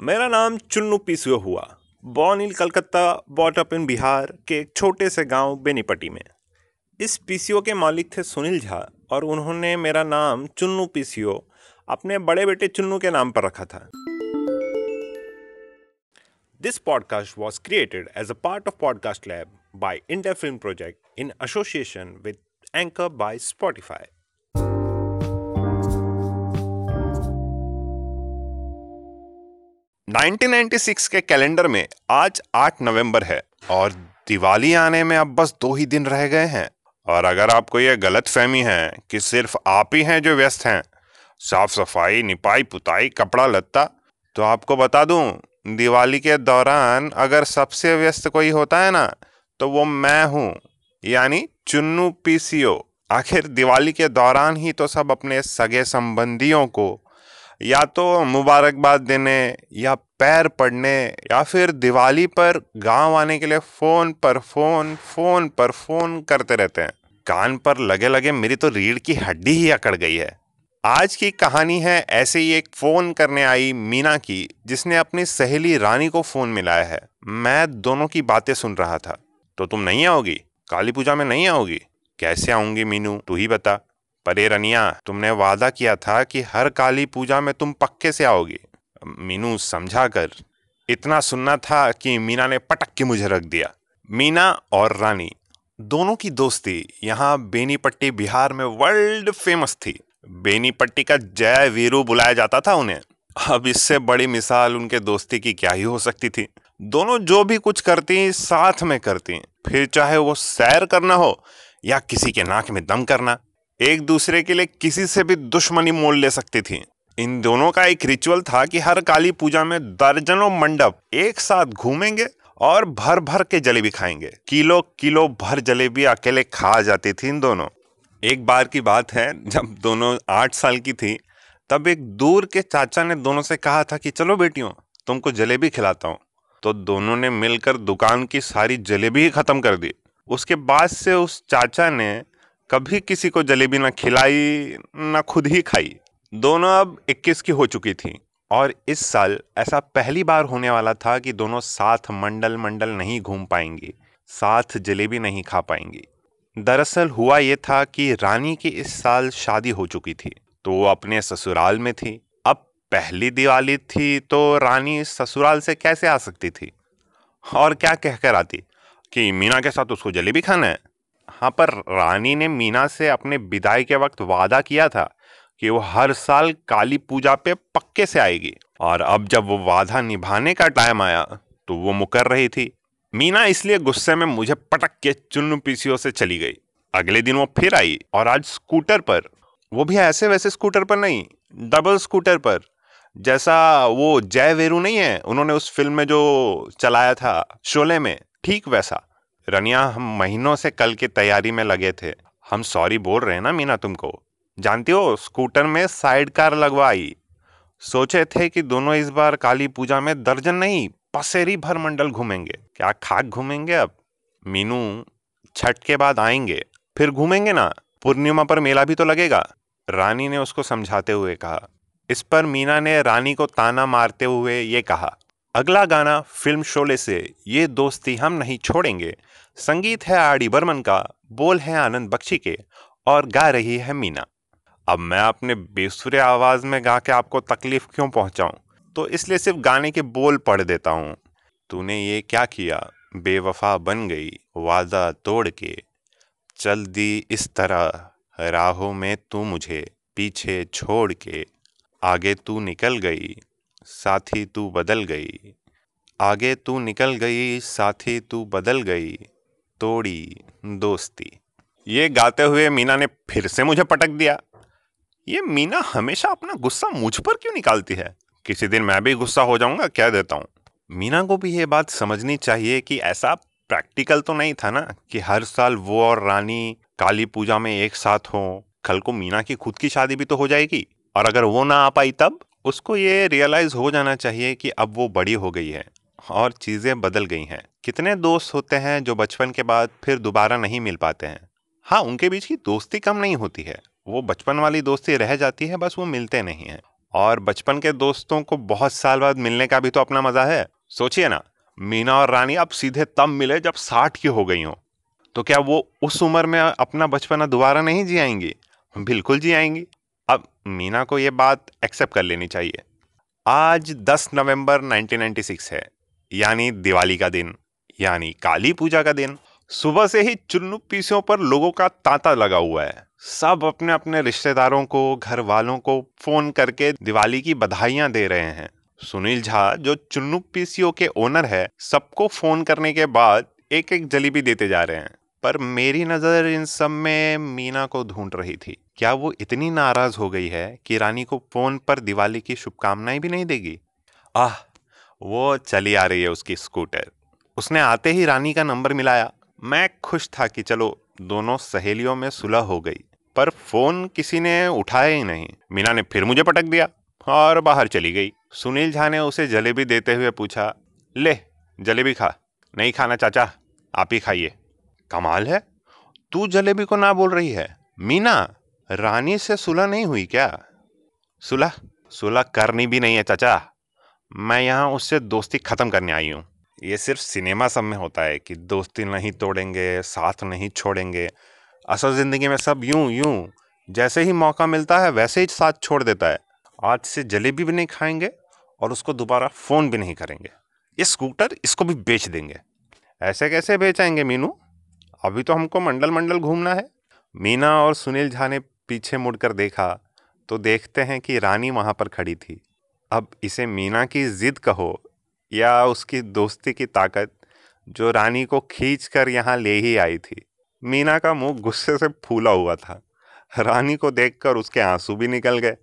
मेरा नाम चुन्नू पीसुआ हुआ। Born Calcutta bought up in Bihar के एक छोटे से गाँव बेनीपट्टी में। इस पीसीओ के मालिक थे सुनील झा और उन्होंने मेरा नाम चुन्नू पीसीओ, अपने बड़े बेटे चुन्नू के नाम पर रखा था। This podcast was created as a part of podcast lab by India film project in association with anchor by Spotify 1996 के कैलेंडर में आज 8 नवंबर है और दिवाली आने में अब बस दो ही दिन रह गए हैं। और अगर आपको यह गलत फहमी है कि सिर्फ़ आप ही हैं जो व्यस्त हैं साफ़ सफ़ाई निपाई पुताई कपड़ा लत्ता तो आपको बता दूँ, दिवाली के दौरान अगर सबसे व्यस्त कोई होता है ना तो वो मैं हूँ, यानी चुन्नू पीसीओ। आखिर दिवाली के दौरान ही तो सब अपने सगे संबंधियों को या तो मुबारकबाद देने, या पैर पड़ने, या फिर दिवाली पर गाँव आने के लिए फ़ोन पर फ़ोन फ़ोन पर फ़ोन करते रहते हैं। कान पर लगे लगे मेरी तो रीढ़ की हड्डी ही अकड़ गई है। आज की कहानी है, ऐसे ही एक फ़ोन करने आई मीना की, जिसने अपनी सहेली रानी को फ़ोन मिलाया है। मैं दोनों की बातें सुन रहा था। तो तुम नहीं आओगी? काली पूजा में नहीं आओगी? कैसे आऊँगी मीनू? तू ही बता। परे रनिया, तुमने वादा किया था कि हर काली पूजा में तुम पक्के से आओगे। मीनू, समझा कर। इतना सुनना था कि मीना ने पटक के मुझे रख दिया। मीना और रानी, दोनों की दोस्ती यहाँ बेनीपट्टी बिहार में वर्ल्ड फ़ेमस थी। बेनीपट्टी का जय वीरू बुलाया जाता था उन्हें। अब इससे बड़ी मिसाल उनके दोस्ती की क्या ही हो सकती थी। दोनों जो भी कुछ करती, साथ में करती। फिर चाहे वो सैर करना हो या किसी के नाक में दम करना एक दूसरे के लिए किसी से भी दुश्मनी मोल ले सकती थी। इन दोनों का एक रिचुअल था कि हर काली पूजा में दर्जनों मंडप एक साथ घूमेंगे और भर भर के जलेबी खाएँगे। किलो किलो भर जलेबी अकेले खा जाती थी इन दोनों। एक बार की बात है, जब दोनों आठ साल की थी, तब एक दूर के चाचा ने दोनों से कहा था कि, चलो बेटियों, तुमको जलेबी खिलाता हूँ। तो दोनों ने मिलकर दुकान की सारी जलेबी ही खत्म कर दी। उसके बाद से उस चाचा ने कभी किसी को जलेबी ना खिलाई, ना खुद ही खाई। दोनों अब 21 की हो चुकी थी और इस साल ऐसा पहली बार होने वाला था कि दोनों साथ मंडल मंडल नहीं घूम पाएँगी, साथ जलेबी नहीं खा पाएँगी। दरअसल हुआ ये था कि रानी की इस साल शादी हो चुकी थी तो वो अपने ससुराल में थी। अब पहली दिवाली थी तो रानी ससुराल से कैसे आ सकती थी? और क्या कहकर आती कि मीना के साथ उसको जलेबी खाना है? हाँ पर रानी ने मीना से अपने विदाई के वक्त वादा किया था कि वो हर साल काली पूजा पे पक्के से आएगी। और अब जब वो वादा निभाने का टाइम आया तो वो मुकर रही थी। मीना इसलिए गुस्से में मुझे पटक के चुन्न पीसीओ से चली गई। अगले दिन वो फिर आई, और आज स्कूटर पर। वो भी ऐसे वैसे स्कूटर पर नहीं, डबल स्कूटर पर। जैसा वो जय वेरू नहीं है, उन्होंने उस फ़िल्म में जो चलाया था, शोले में, ठीक वैसा। रनिया, हम महीनों से कल की तैयारी में लगे थे। हम सॉरी बोल रहे हैं ना मीना तुमको? जानती हो, स्कूटर में साइड कार लगवाई। सोचे थे कि दोनों इस बार काली पूजा में दर्जन नहीं, पसेरी भर मंडल घूमेंगे। क्या खाक घूमेंगे अब? मीनू, छठ के बाद आएँगे। फिर घूमेंगे ना? पूर्णिमा पर मेला भी तो लगेगा। रानी ने उसको समझाते हुए कहा। इस पर मीना ने रानी को ताना मारते हुए ये कहा। अगला गाना फ़िल्म शोले से, ये दोस्ती हम नहीं छोड़ेंगे। संगीत है आर बर्मन का, बोल है आनंद बख्शी के, और गा रही है मीना। अब मैं अपने बेसुरे आवाज़ में गा के आपको तकलीफ़ क्यों पहुंचाऊं? तो इसलिए सिर्फ़ गाने के बोल पढ़ देता हूँ। तूने ये क्या किया? बेवफा बन गई वादा तोड़ के। चल दी इस तरह, राहों में तू मुझे, पीछे छोड़ के। आगे तू निकल गई साथी तू बदल गई। आगे तू निकल गई, साथी तू बदल गई, तोड़ी दोस्ती। ये गाते हुए मीना ने फिर से मुझे पटक दिया। ये मीना हमेशा अपना गुस्सा मुझ पर क्यों निकालती है? किसी दिन मैं भी गुस्सा हो जाऊँगा, क्या देता हूँ? मीना को भी ये बात समझनी चाहिए कि ऐसा प्रैक्टिकल तो नहीं था ना कि हर साल वो और रानी काली पूजा में एक साथ हो। कल को मीना की खुद की शादी भी तो हो जाएगी। और अगर वो ना आ पाई तब? उसको ये रियलाइज़ हो जाना चाहिए कि अब वो बड़ी हो गई है और चीज़ें बदल गई हैं। कितने दोस्त होते हैं जो बचपन के बाद फिर दोबारा नहीं मिल पाते हैं? हाँ उनके बीच की दोस्ती कम नहीं होती है। वो बचपन वाली दोस्ती रह जाती है, बस वो मिलते नहीं हैं। और बचपन के दोस्तों को बहुत साल बाद मिलने का भी तो अपना मज़ा है। सोचिए ना, मीना और रानी अब सीधे तब मिले जब साठ की हो गई हो। तो क्या वो उस उम्र में अपना बचपना दोबारा नहीं जी आएँगी? बिल्कुल जी आएँगी। अब मीना को ये बात एक्सेप्ट कर लेनी चाहिए। आज 10 नवंबर 1996 है, यानी दिवाली का दिन, यानी काली पूजा का दिन। सुबह से ही चुन्नू पीसियों पर लोगों का तांता लगा हुआ है। सब अपने अपने रिश्तेदारों को घर वालों को फ़ोन करके दिवाली की बधाइयाँ दे रहे हैं। सुनील झा, जो चुन्नू पीसीओ के ओनर है, सबको फ़ोन करने के बाद एक एक जलेबी देते जा रहे हैं। पर मेरी नज़र इन सब में मीना को ढूंढ रही थी। क्या वो इतनी नाराज़ हो गई है कि रानी को फ़ोन पर दिवाली की शुभकामनाएँ भी नहीं देगी? आह, वो चली आ रही है उसकी स्कूटर। उसने आते ही रानी का नंबर मिलाया। मैं खुश था कि चलो, दोनों सहेलियों में सुलह हो गई, पर फ़ोन किसी ने उठाया ही नहीं। मीना ने फिर मुझे पटक दिया और बाहर चली गई। सुनील झा ने उसे जलेबी देते हुए पूछा, ले, जलेबी खा। नहीं खाना चाचा, आप ही खाइए। कमाल है। तू जलेबी को ना बोल रही है। मीना, रानी से सुलह नहीं हुई क्या? सुलह? सुलह करनी भी नहीं है, चाचा। मैं यहाँ उससे दोस्ती खत्म करने आई हूँ। ये सिर्फ़ सिनेमा सब में होता है कि दोस्ती नहीं तोड़ेंगे, साथ नहीं छोड़ेंगे। असल ज़िंदगी में सब यूँ यूँ। जैसे ही मौका मिलता है, वैसे ही साथ छोड़ देता है। आज से जलेबी भी नहीं खाएँगे और उसको दोबारा फ़ोन भी नहीं करेंगे। ये स्कूटर इसको भी बेच देंगे। ऐसे कैसे बेचाएँगे मीनू? अभी तो हमको मंडल मंडल घूमना है। मीना और सुनील झा ने पीछे मुड़कर देखा तो देखते हैं कि रानी वहाँ पर खड़ी थी। अब इसे मीना की ज़िद कहो, या उसकी दोस्ती की ताकत, जो रानी को खींच कर यहाँ ले ही आई थी। मीना का मुँह गुस्से से फूला हुआ था। रानी को देखकर उसके आँसू भी निकल गए।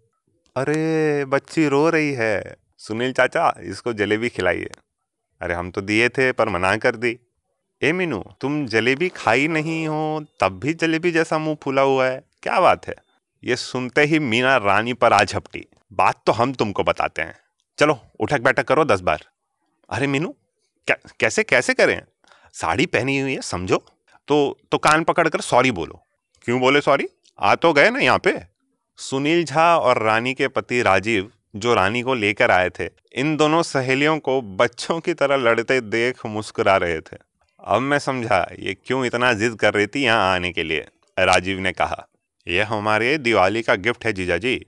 अरे, बच्ची रो रही है। सुनील चाचा, इसको जलेबी खिलाइए। अरे, हम तो दिए थे, पर मना कर दी। ए मीनू, तुम जलेबी खाई नहीं हो, तब भी जलेबी जैसा मुँह फूला हुआ है? क्या बात है? ये सुनते ही मीना रानी पर आ झपटी। बात तो हम तुमको बताते हैं। चलो, उठक बैठक करो दस बार। अरे मीनू कैसे कैसे करें? साड़ी पहनी हुई है, समझो? तो तो कान पकड़कर सॉरी बोलो। क्यों बोले सॉरी? आ तो गए ना यहाँ पे? सुनील झा और रानी के पति राजीव, जो रानी को लेकर आए थे, इन दोनों सहेलियों को बच्चों की तरह लड़ते देख मुस्कुरा रहे थे। अब मैं समझा, ये क्यों इतना जिद कर रही थी यहाँ आने के लिए? राजीव ने कहा यह हमारे दिवाली का गिफ्ट है जीजा जी।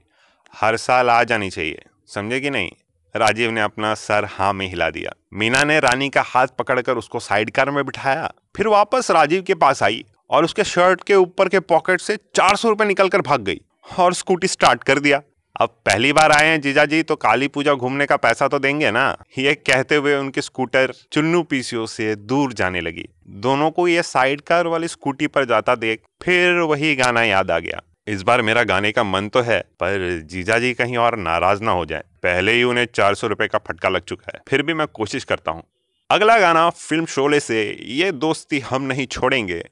हर साल आ जानी चाहिए। समझे कि नहीं? राजीव ने अपना सर हाँ में हिला दिया। मीना ने रानी का हाथ पकड़कर उसको साइड कार में बिठाया। फिर वापस राजीव के पास आई और उसके शर्ट के ऊपर के पॉकेट से चार सौ रुपए निकलकर भाग गई और स्कूटी स्टार्ट कर दिया। अब पहली बार आए हैं जीजा जी तो काली पूजा घूमने का पैसा तो देंगे ना। ये कहते हुए उनकी स्कूटर चुन्नू पीसीओ से दूर जाने लगी। दोनों को ये साइड कार वाली स्कूटी पर जाता देख, फिर वही गाना याद आ गया। इस बार मेरा गाने का मन तो है, पर जीजा जी कहीं और नाराज़ ना हो जाए। पहले ही उन्हें चार सौ रुपए का फटका लग चुका है। फिर भी मैं कोशिश करता हूँ। अगला गाना फ़िल्म शोले से, ये दोस्ती हम नहीं छोड़ेंगे।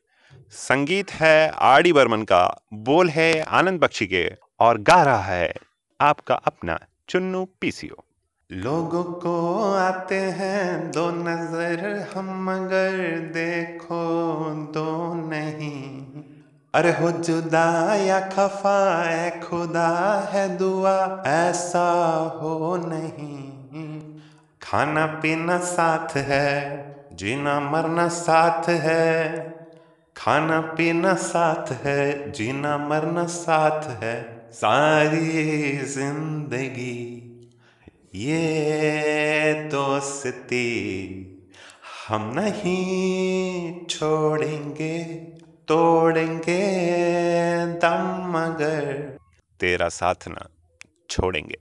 संगीत है आर डी बर्मन का, बोल है आनंद बख्शी के, और गा रहा है आपका अपना चुन्नू पीसीओ। लोगों को आते हैं दो नज़र, हम मगर देखो दो नहीं। अरे हो जुदा या खफा है खुदा है दुआ, ऐसा हो नहीं। खाना पीना साथ है, जीना मरना साथ है। खाना पीना साथ है, जीना मरना साथ है। सारी ज़िंदगी ये दोस्ती हम नहीं छोड़ेंगे तोड़ेंगे दम मगर तेरा साथ ना छोड़ेंगे।